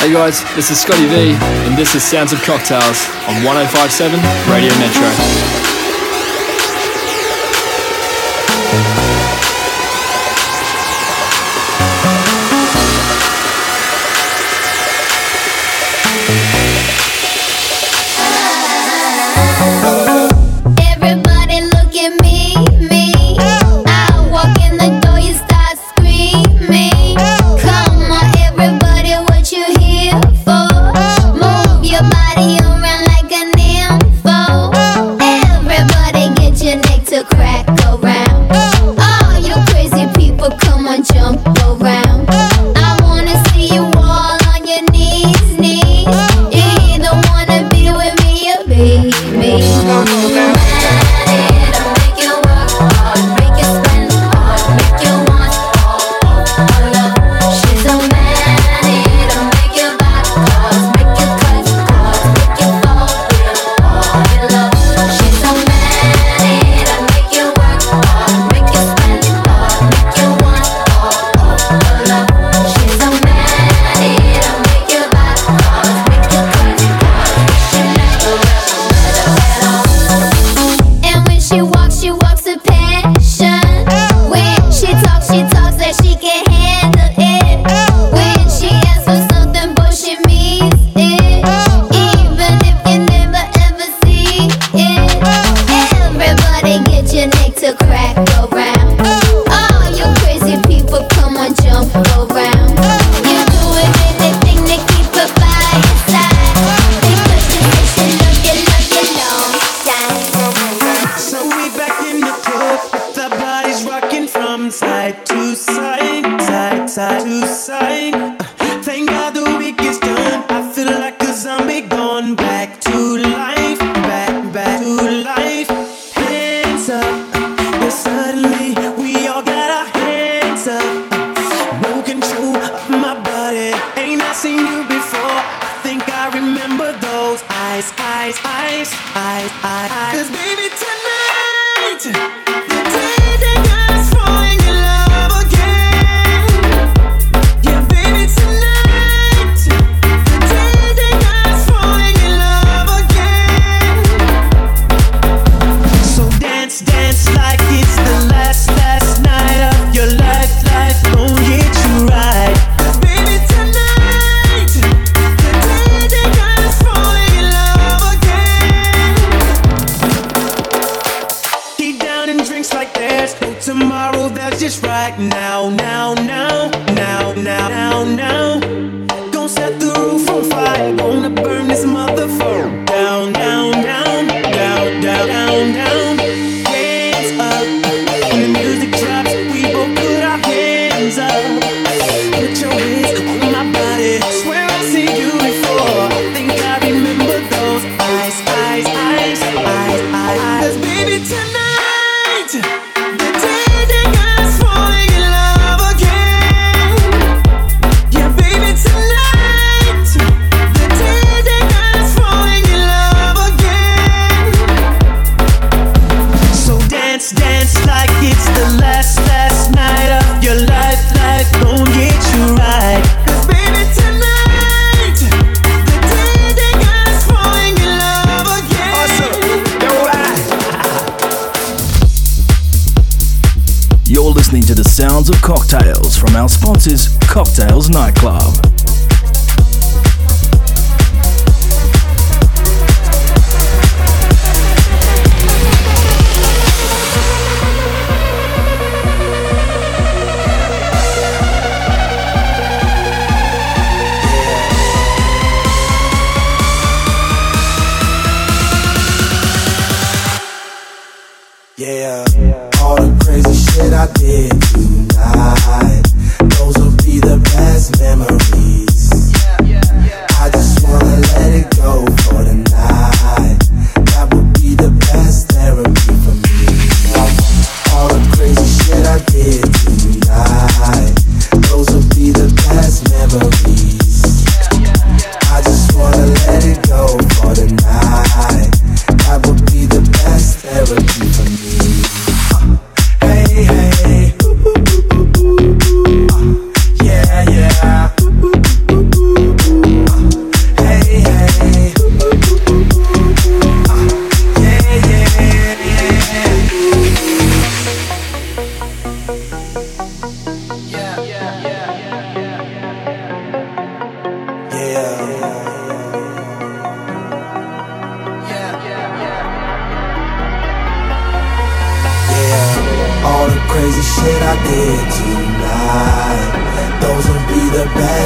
Hey guys, this is Scotty V, and this is Sounds of Cocktails on 1057 Radio Metro. cocktails from our sponsors, Cocktails Nightclub.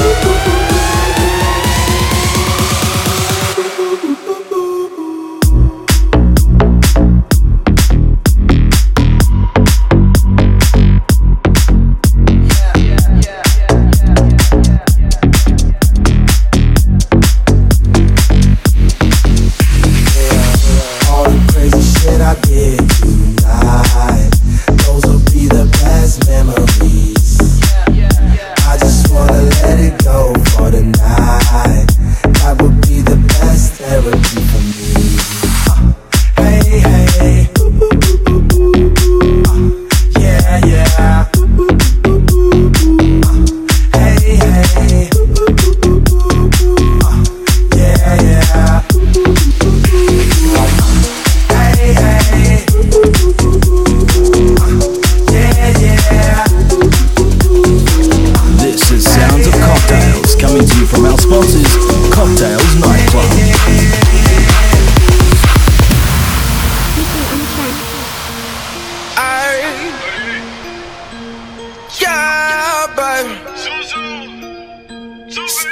Thank gotta do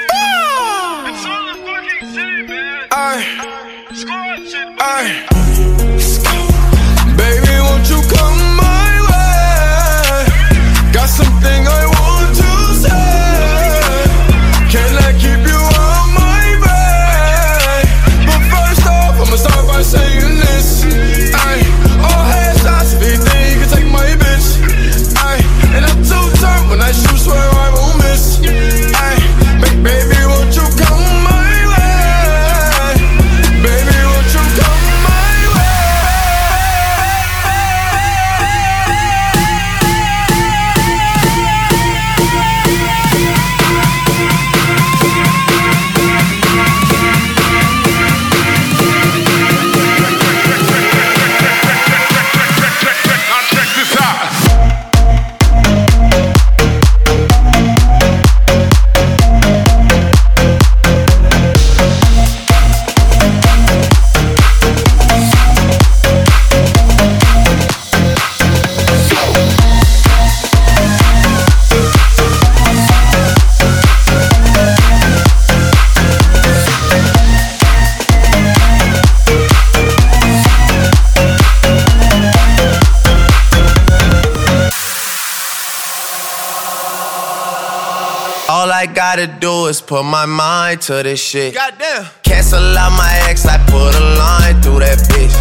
is put my mind to this shit. Goddamn. Cancel out my ex, I put a line through that bitch.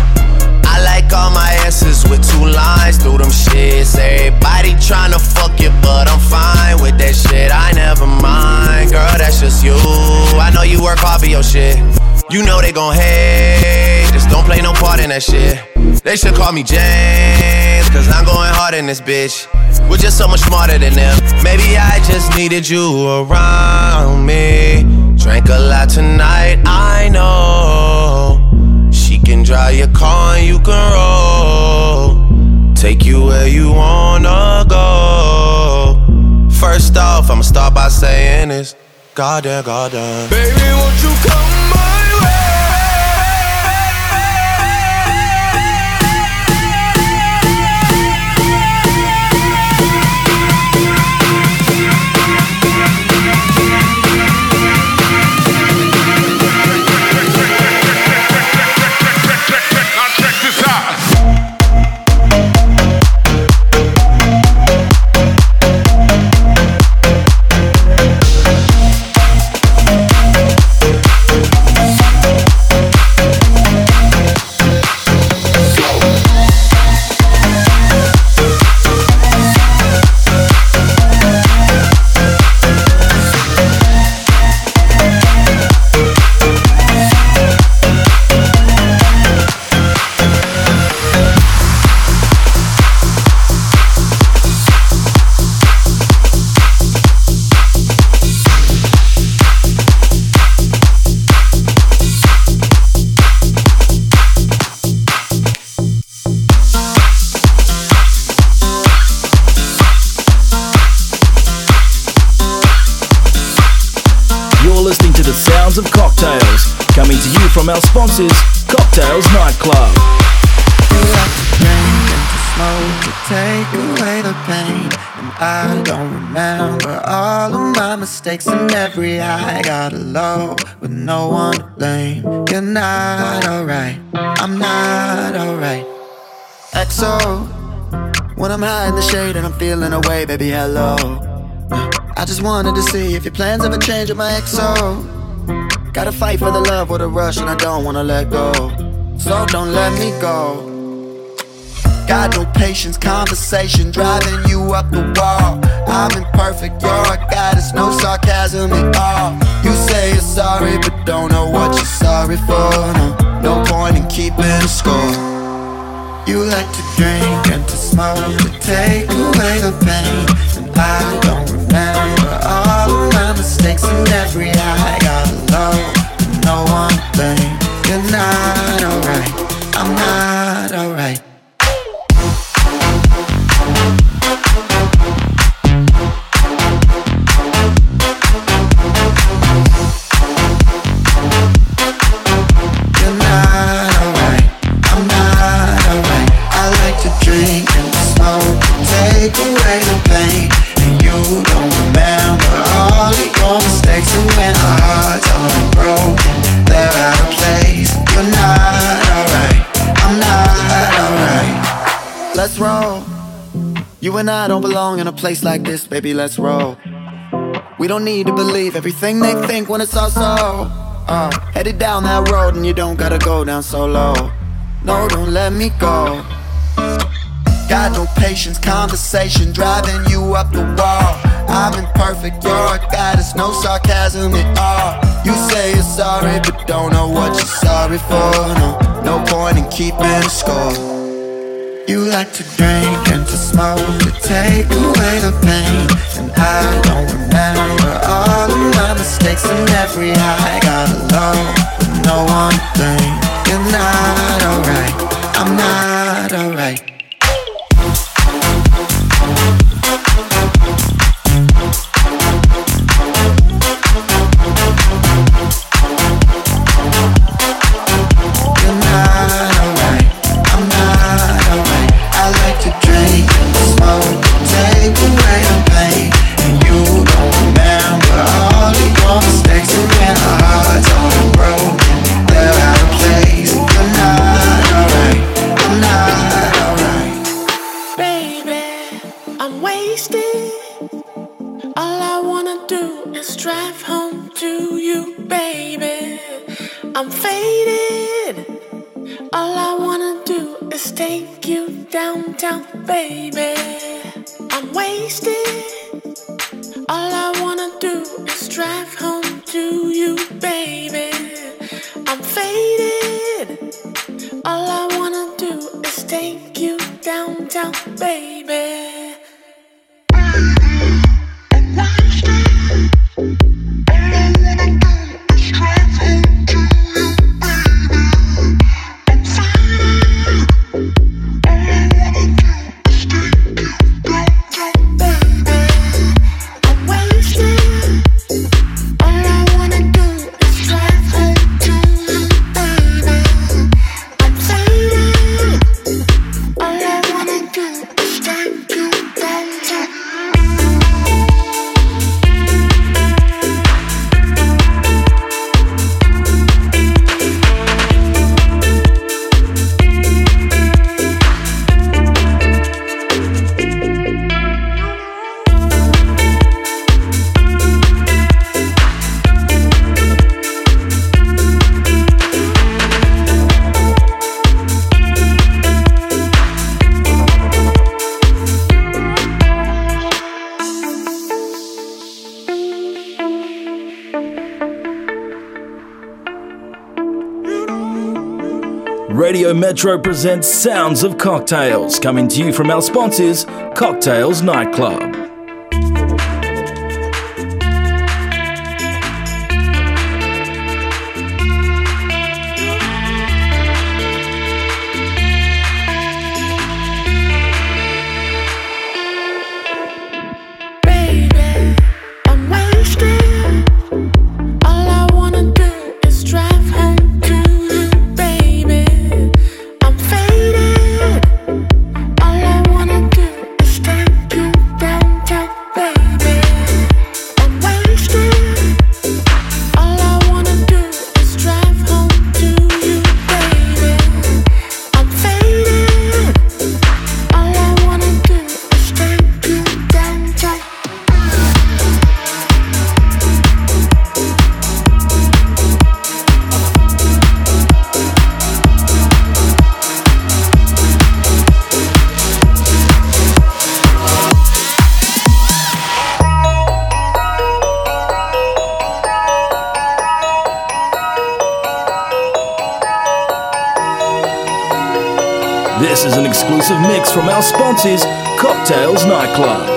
I like all my asses with two lines through them shits. Everybody tryna fuck you, but I'm fine with that shit. I never mind, girl, that's just you. I know you work hard for your shit. You know they gon' hate, just don't play no part in that shit. They should call me James, cause I'm going hard in this bitch. We're just so much smarter than them. Maybe I just needed you around me. Drank a lot tonight, I know. She can drive your car and you can roll. Take you where you wanna go. First off, I'ma start by saying this. Goddamn, goddamn. Baby, won't you come? Cocktails, from sponsors, Cocktails Nightclub. smoke to take away the pain. And I don't remember all of my mistakes and every high got low with no one to blame. You're not alright, I'm not alright. XO, when I'm high in the shade and I'm feeling away, baby, hello. I just wanted to see if your plans ever change with my XO. Gotta fight for the love with a rush, and I don't wanna let go. So don't let me go. Got no patience, conversation driving you up the wall. I'm imperfect, you're a goddess, no sarcasm at all. You say you're sorry, but don't know what you're sorry for. No, no point in keeping a score. You like to drink and to smoke to take away the pain. And I don't remember all mistakes and every high got low. No one blame. You're not alright. I'm not alright. You and I don't belong in a place like this, baby, let's roll. We don't need to believe everything they think when it's all so. Uh, headed down that road and you don't gotta go down so low. No, don't let me go. Got no patience, conversation driving you up the wall. I'm imperfect, you're a goddess, no sarcasm at all. You say you're sorry, but don't know what you're sorry for. No, no point in keeping score. You like to drink and to smoke to take away the pain. And I don't remember all of my mistakes and every high got alone with no one thing. You're not alright, I'm not alright. Metro presents Sounds of Cocktails, coming to you from our sponsors, Cocktails Nightclub. This is an exclusive mix from our sponsors, Cocktails Nightclub.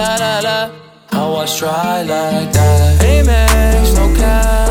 la la la. How I try like that. Amex, no cap.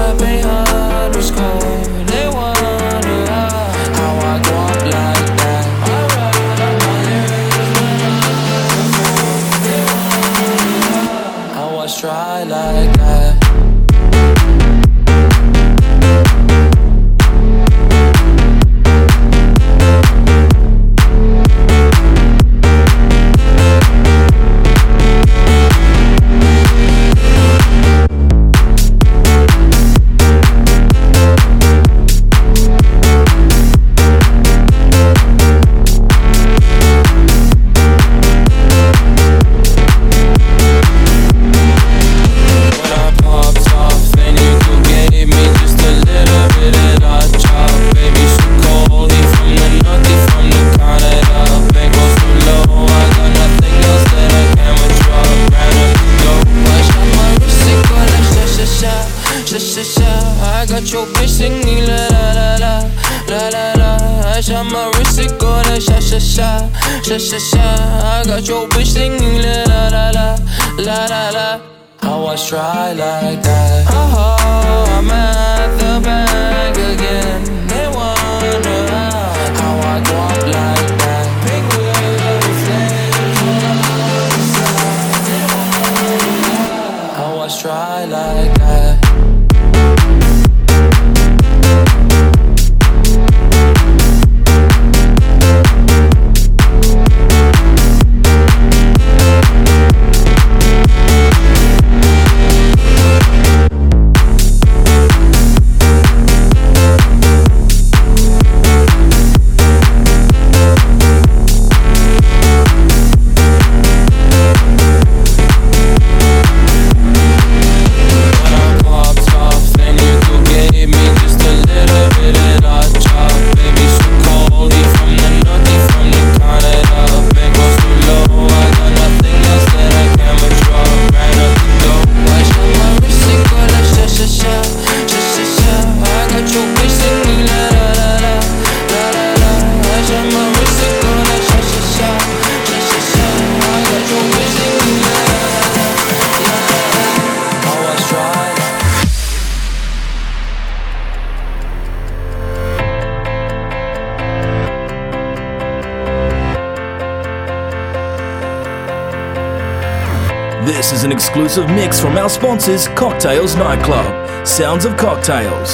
Exclusive mix from our sponsors, Cocktails Nightclub. Sounds of cocktails.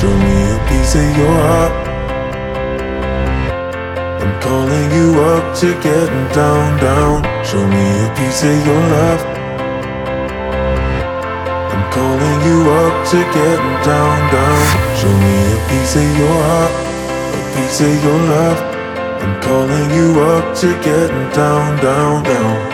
Show me a piece of your heart. I'm calling you up to getting down, down. Show me a piece of your love. I'm calling you up to getting down, down. Show me a piece of your heart, a piece of your love. I'm calling you up to getting down, down, down.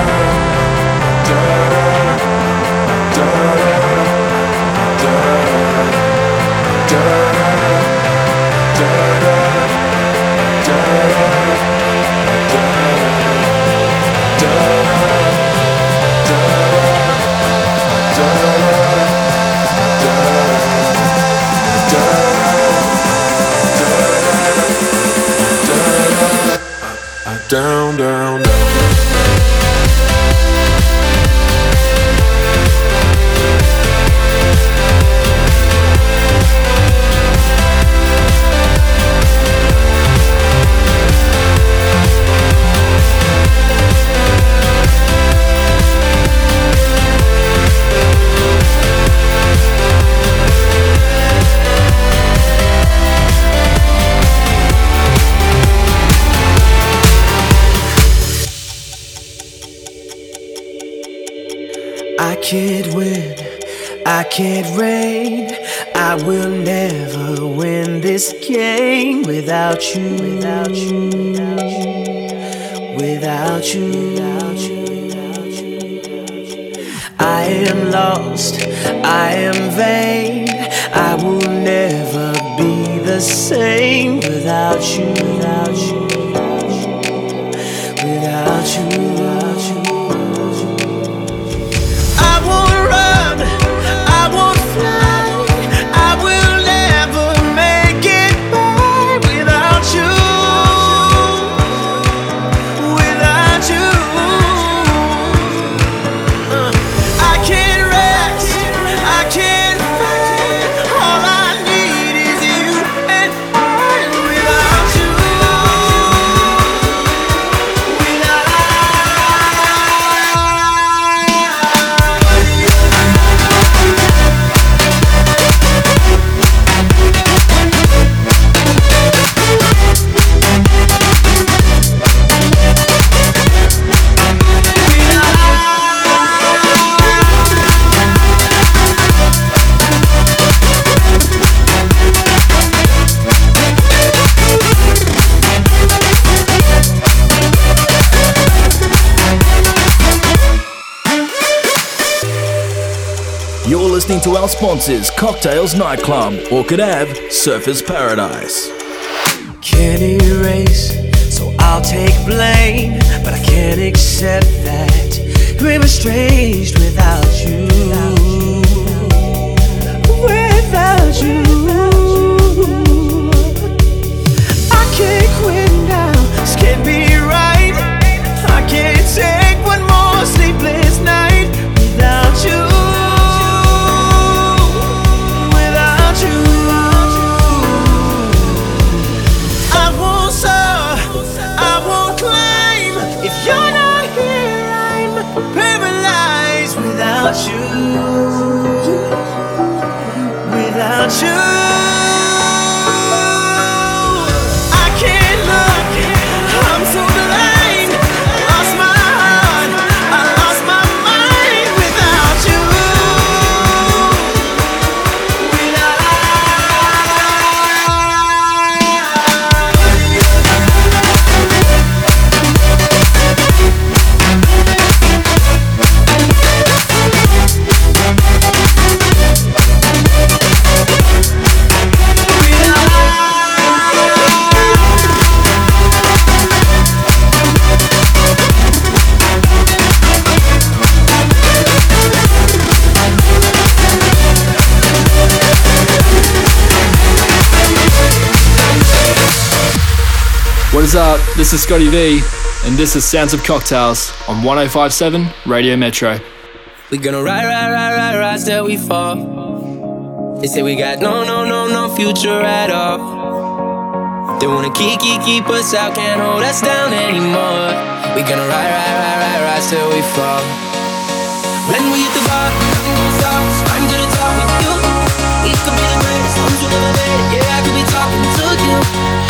our sponsors Cocktails Nightclub, Orchid Ave, Surfers Paradise. Can't erase, so I'll take blame, but I can't accept that we're without you. This is Scotty V, and this is Sounds of Cocktails on 1057 Radio Metro. We're gonna ride, ride, ride, ride, rise till we fall. They say we got no, no, no, no future at all. They wanna keep, keep, keep us out, can't hold us down anymore. We're gonna ride, ride, ride, ride, rise till we fall. When we hit the bar, nothing gonna stop us. I'm gonna talk with you. We could be the greatest ones you'll ever meet. Yeah, I could be talking to you.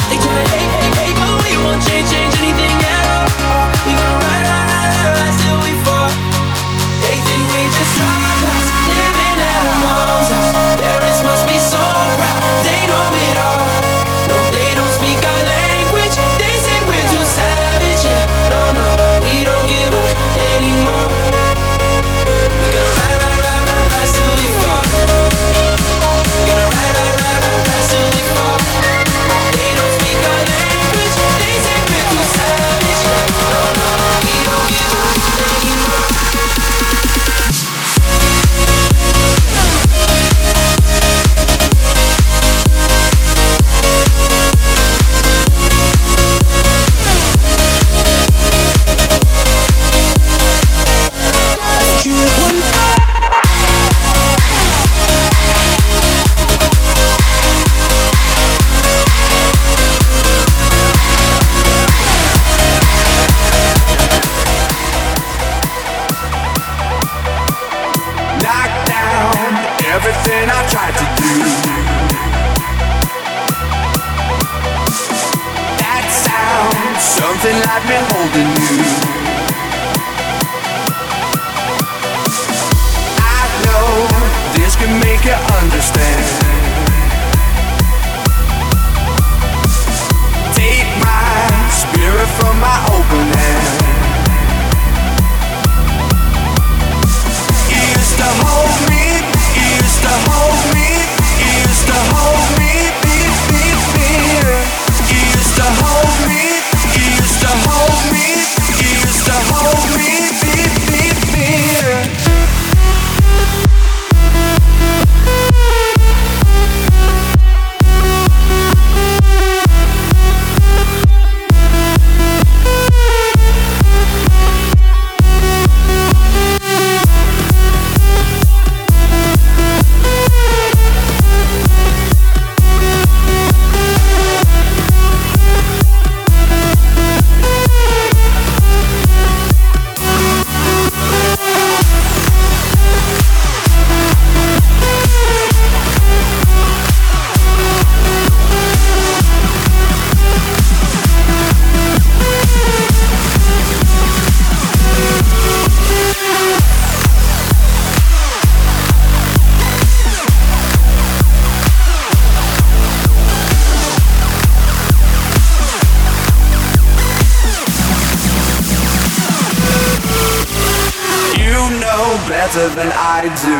I do.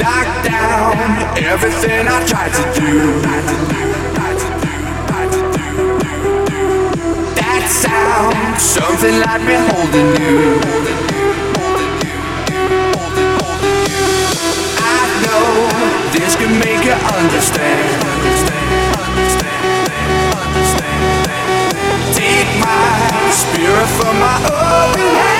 Knock down everything I tried to do. That sound, something like me holding you. I know this can make you understand. Take my spirit from my open hand.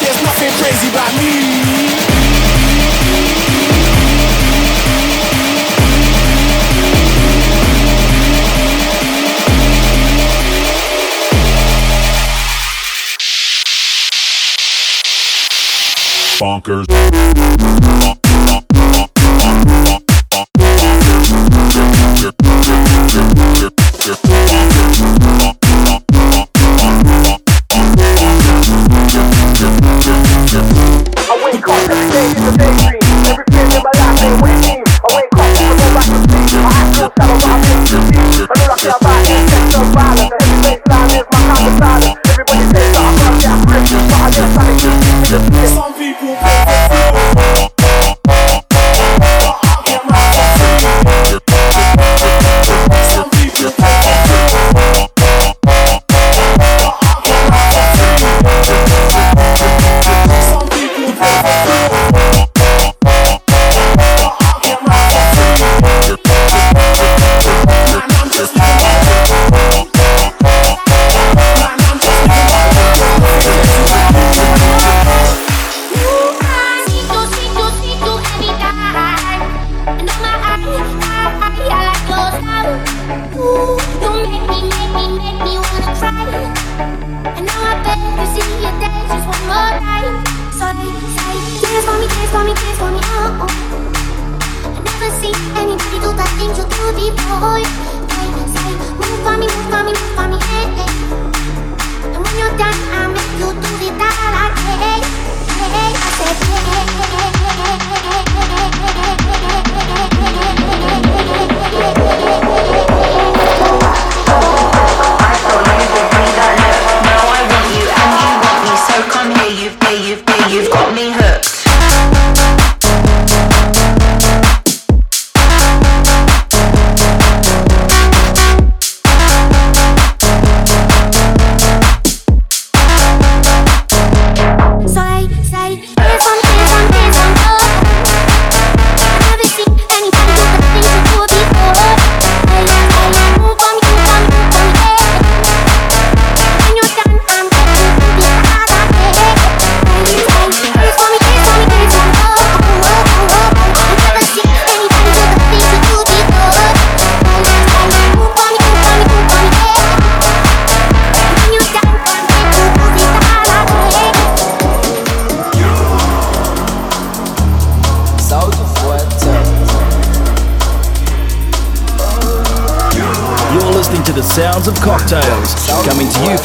there's nothing crazy about me. Bonkers.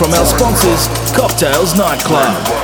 from our sponsors, Cocktails Nightclub.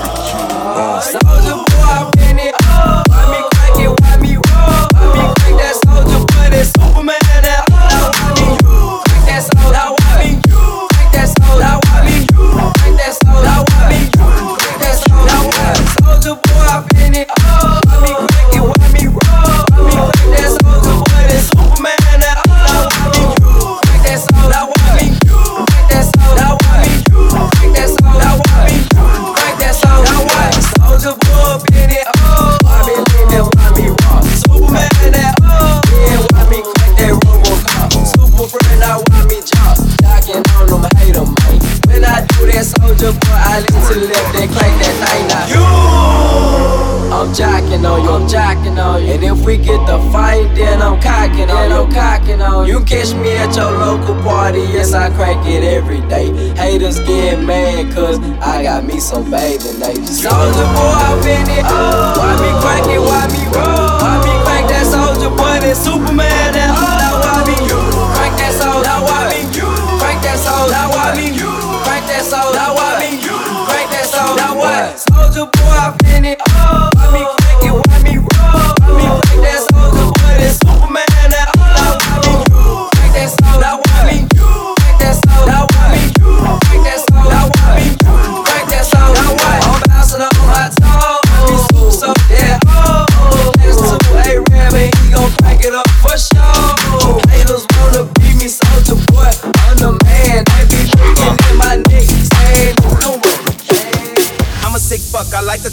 catch me at your local party. Yes, I crank it every day. Haters get mad, cause I got me some bathing they Soldier boy, I been it. Oh, why me crank it? Why me roll? Why me crank that soldier boy? That Superman, that oh. Now why me you? Crank that soldier. Now why me you? Crank that soldier. Now why me you? Crank that soldier. Now why me you? Crank that soul. Now what? Soldier boy, I been it. Oh, why me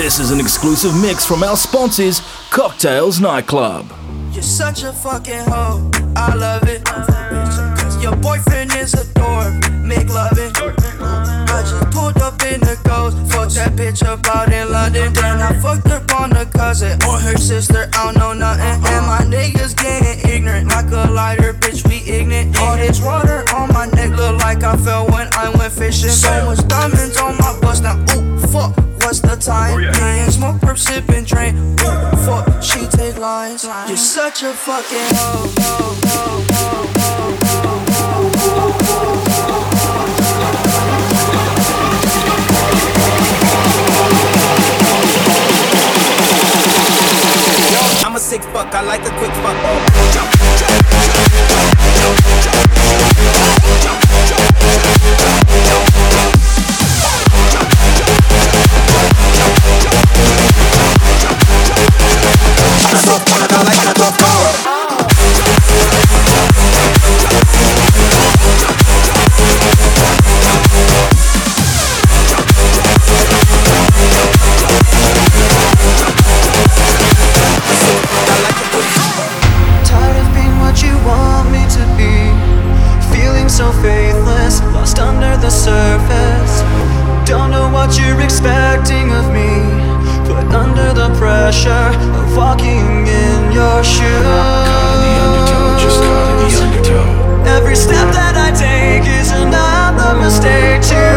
This is an exclusive mix from our sponsors, Cocktails Nightclub. You're such a fucking hoe. I love it. Cause your boyfriend is a dork. Make. I just pulled up in the ghost. Fucked that bitch up out in London. Then I fucked up on the cousin or her sister. I don't know nothing. And my niggas getting ignorant. A bitch, ignorant. All this water on my neck look like I fell when I went fishing. So much diamonds on my now. Ooh, fuck. What's the time? Oh, being smoke, perp, sipping, drain. Ooh, fuck, she take lines. You're such a fucking hoe. I'm a sick fuck, I like a quick fuck. Tired of being what you want me to be. Feeling so faithless, lost under the surface. Don't know what you're expecting of me pressure of walking in your shoes. Caught in the undertow, just caught in the undertow. Every step that I take is another mistake too.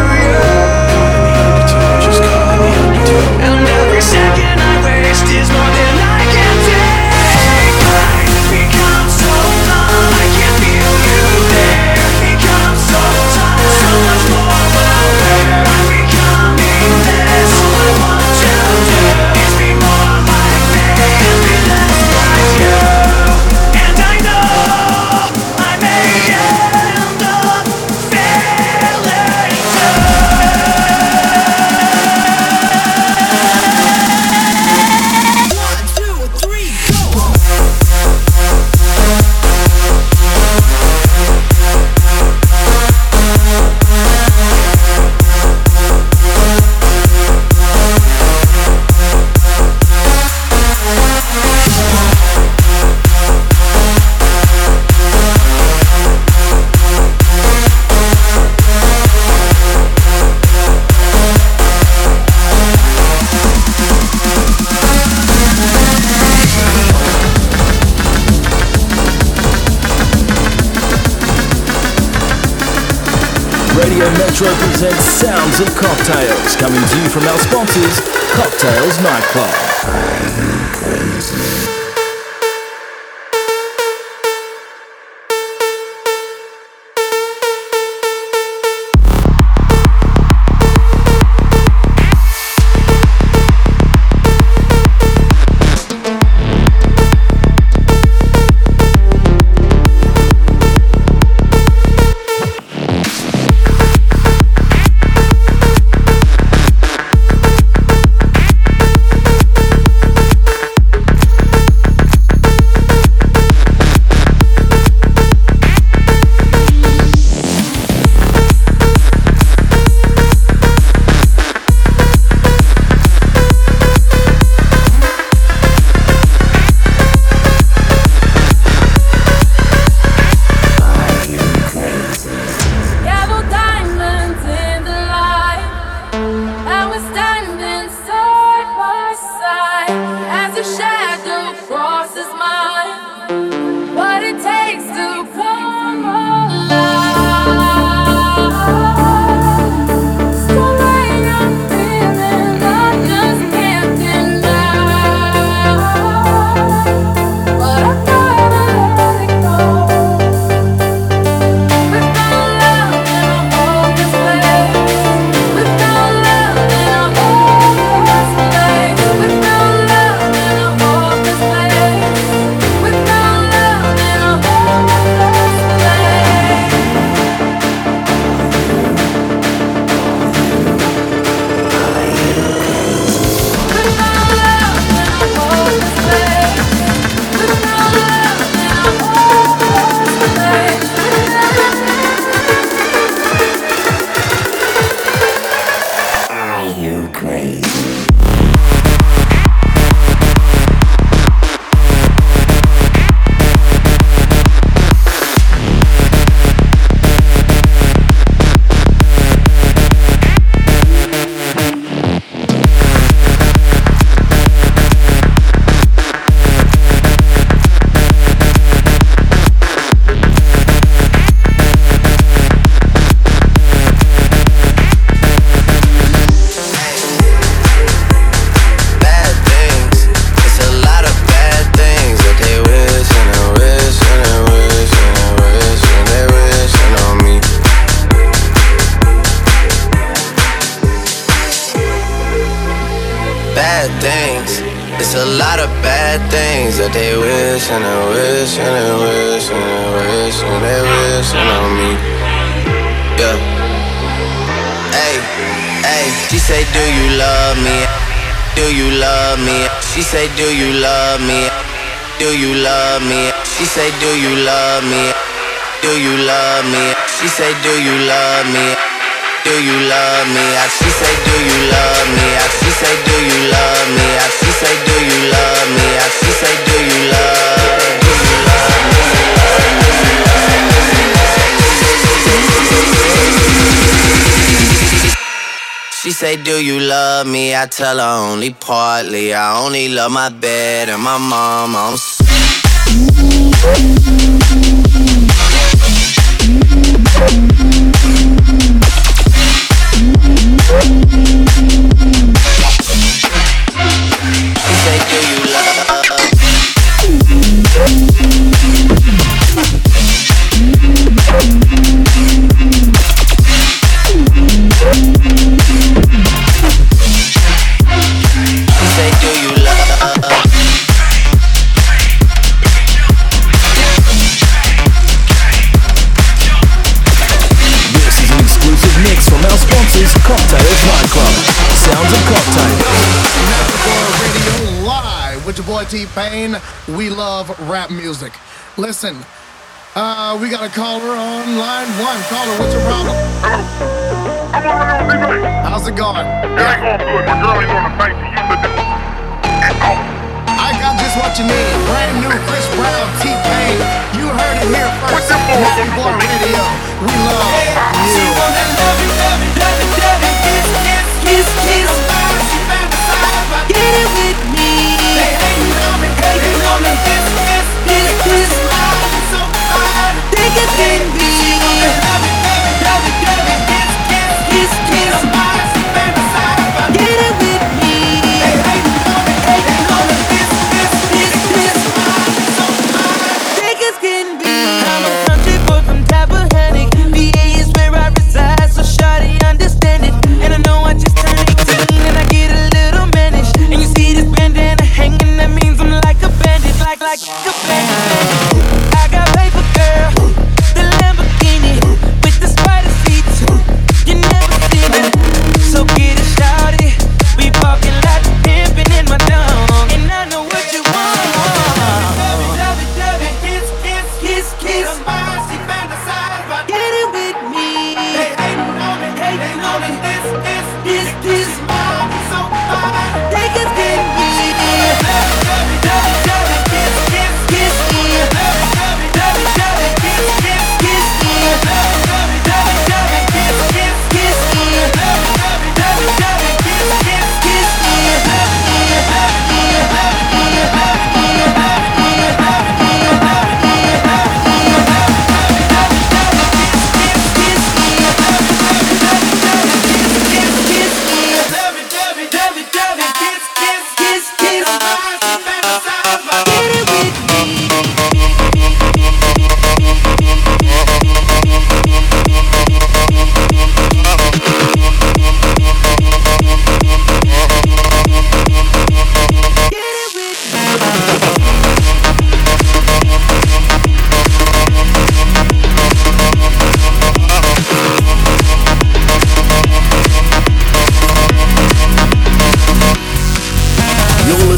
Of bad things that they wish and they wish and they wish and they wish and they wishing on me. Yeah. Hey, hey. She say, Do you love me? Do you love me? She say, Do you love me? Do you love me? She say, Do you love me? Do you love me? She say, Do you love me? Do you love me? I she say, Do you love me? I she say, Do you love me? I she say, Do you love me? I she say, Do you love? Me? She say, Do you love me? I tell her only partly. I only love my bed and my mom. I'm so Say, Do you love? Live with your boy T Pain. We love rap music. Listen, uh, we got a caller on line one. Caller, what's your problem? How's it going? It ain't going good. My girl ain't on the night you today. I got just what you need. Brand new Chris Brown, T Pain. You heard it here first. Happy Boy Radio. We love you. Get it with me. They everything be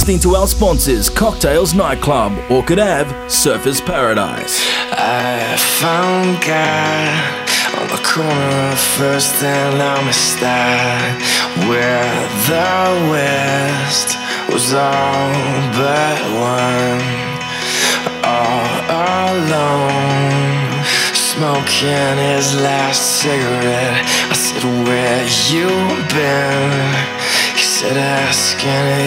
listening to our sponsors, Cocktails Nightclub, Orchid Ave, Surfers Paradise. I found God on the corner of First and Amistad, where the West was all but one. All alone, smoking his last cigarette. I said, Where you been? Said, Ask anything.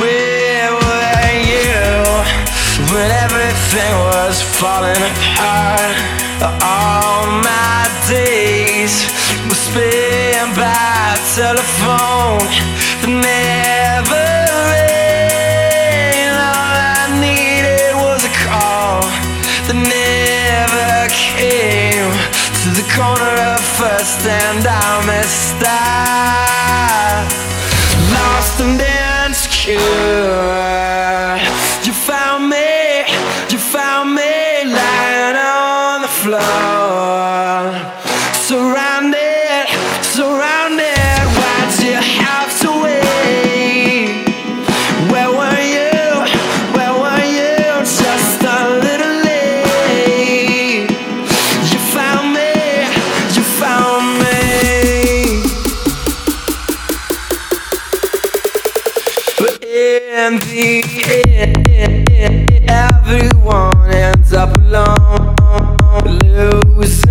Where were you? when everything was falling apart. All my days were spent by telephone that never rang. All I needed was a call that never came to the corner of first and I'm a star Lost and insecure In the end, everyone ends up alone. Losing.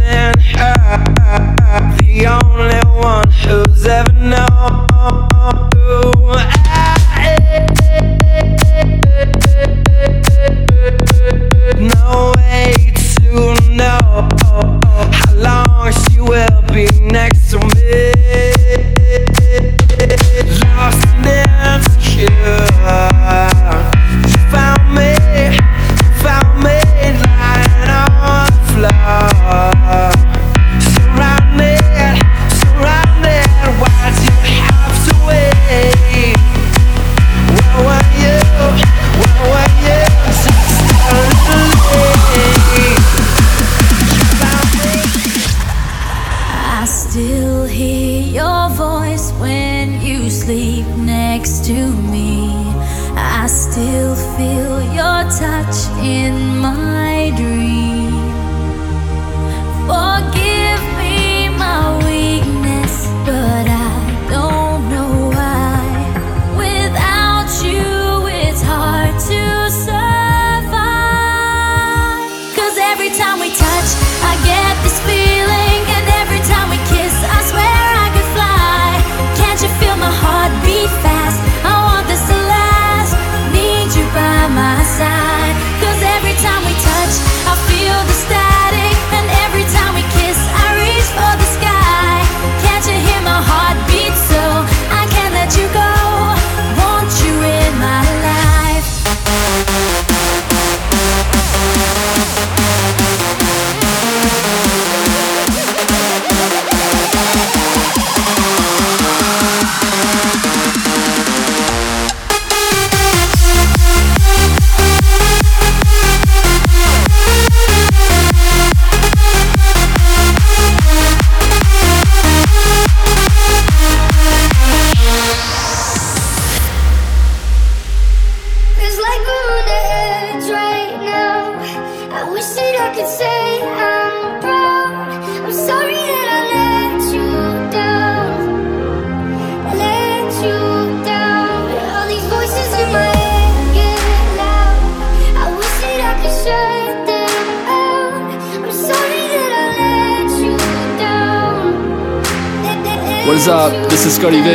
Scotty V,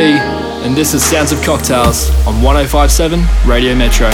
and this is Sounds of Cocktails on 1057 Radio Metro.